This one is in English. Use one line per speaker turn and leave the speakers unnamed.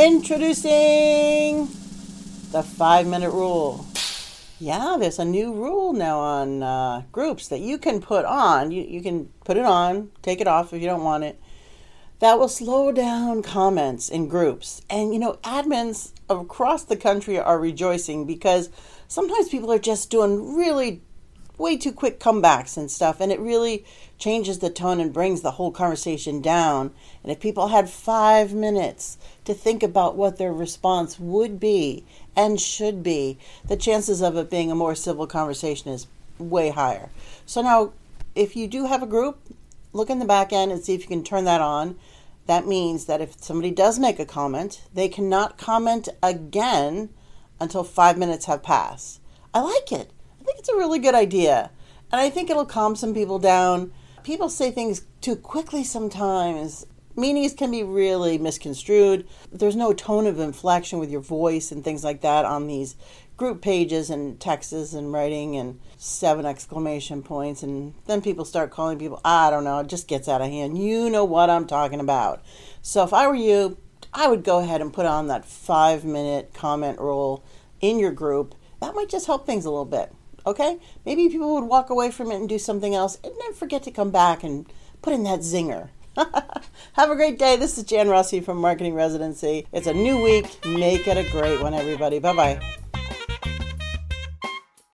Introducing the five minute rule. Yeah, there's a new rule now on uh, groups that you can put on. You, you can put it on, take it off if you don't want it. That will slow down comments in groups. And you know, admins across the country are rejoicing because sometimes people are just doing really way too quick comebacks and stuff, and it really changes the tone and brings the whole conversation down. And if people had five minutes to think about what their response would be and should be, the chances of it being a more civil conversation is way higher. So now, if you do have a group, look in the back end and see if you can turn that on. That means that if somebody does make a comment, they cannot comment again until five minutes have passed. I like it. It's a really good idea. And I think it'll calm some people down. People say things too quickly sometimes. Meanings can be really misconstrued. There's no tone of inflection with your voice and things like that on these group pages and texts and writing and seven exclamation points. And then people start calling people, I don't know, it just gets out of hand. You know what I'm talking about. So if I were you, I would go ahead and put on that five minute comment rule in your group. That might just help things a little bit. Okay? Maybe people would walk away from it and do something else and then forget to come back and put in that zinger. Have a great day. This is Jan Rossi from Marketing Residency. It's a new week. Make it a great one, everybody. Bye bye.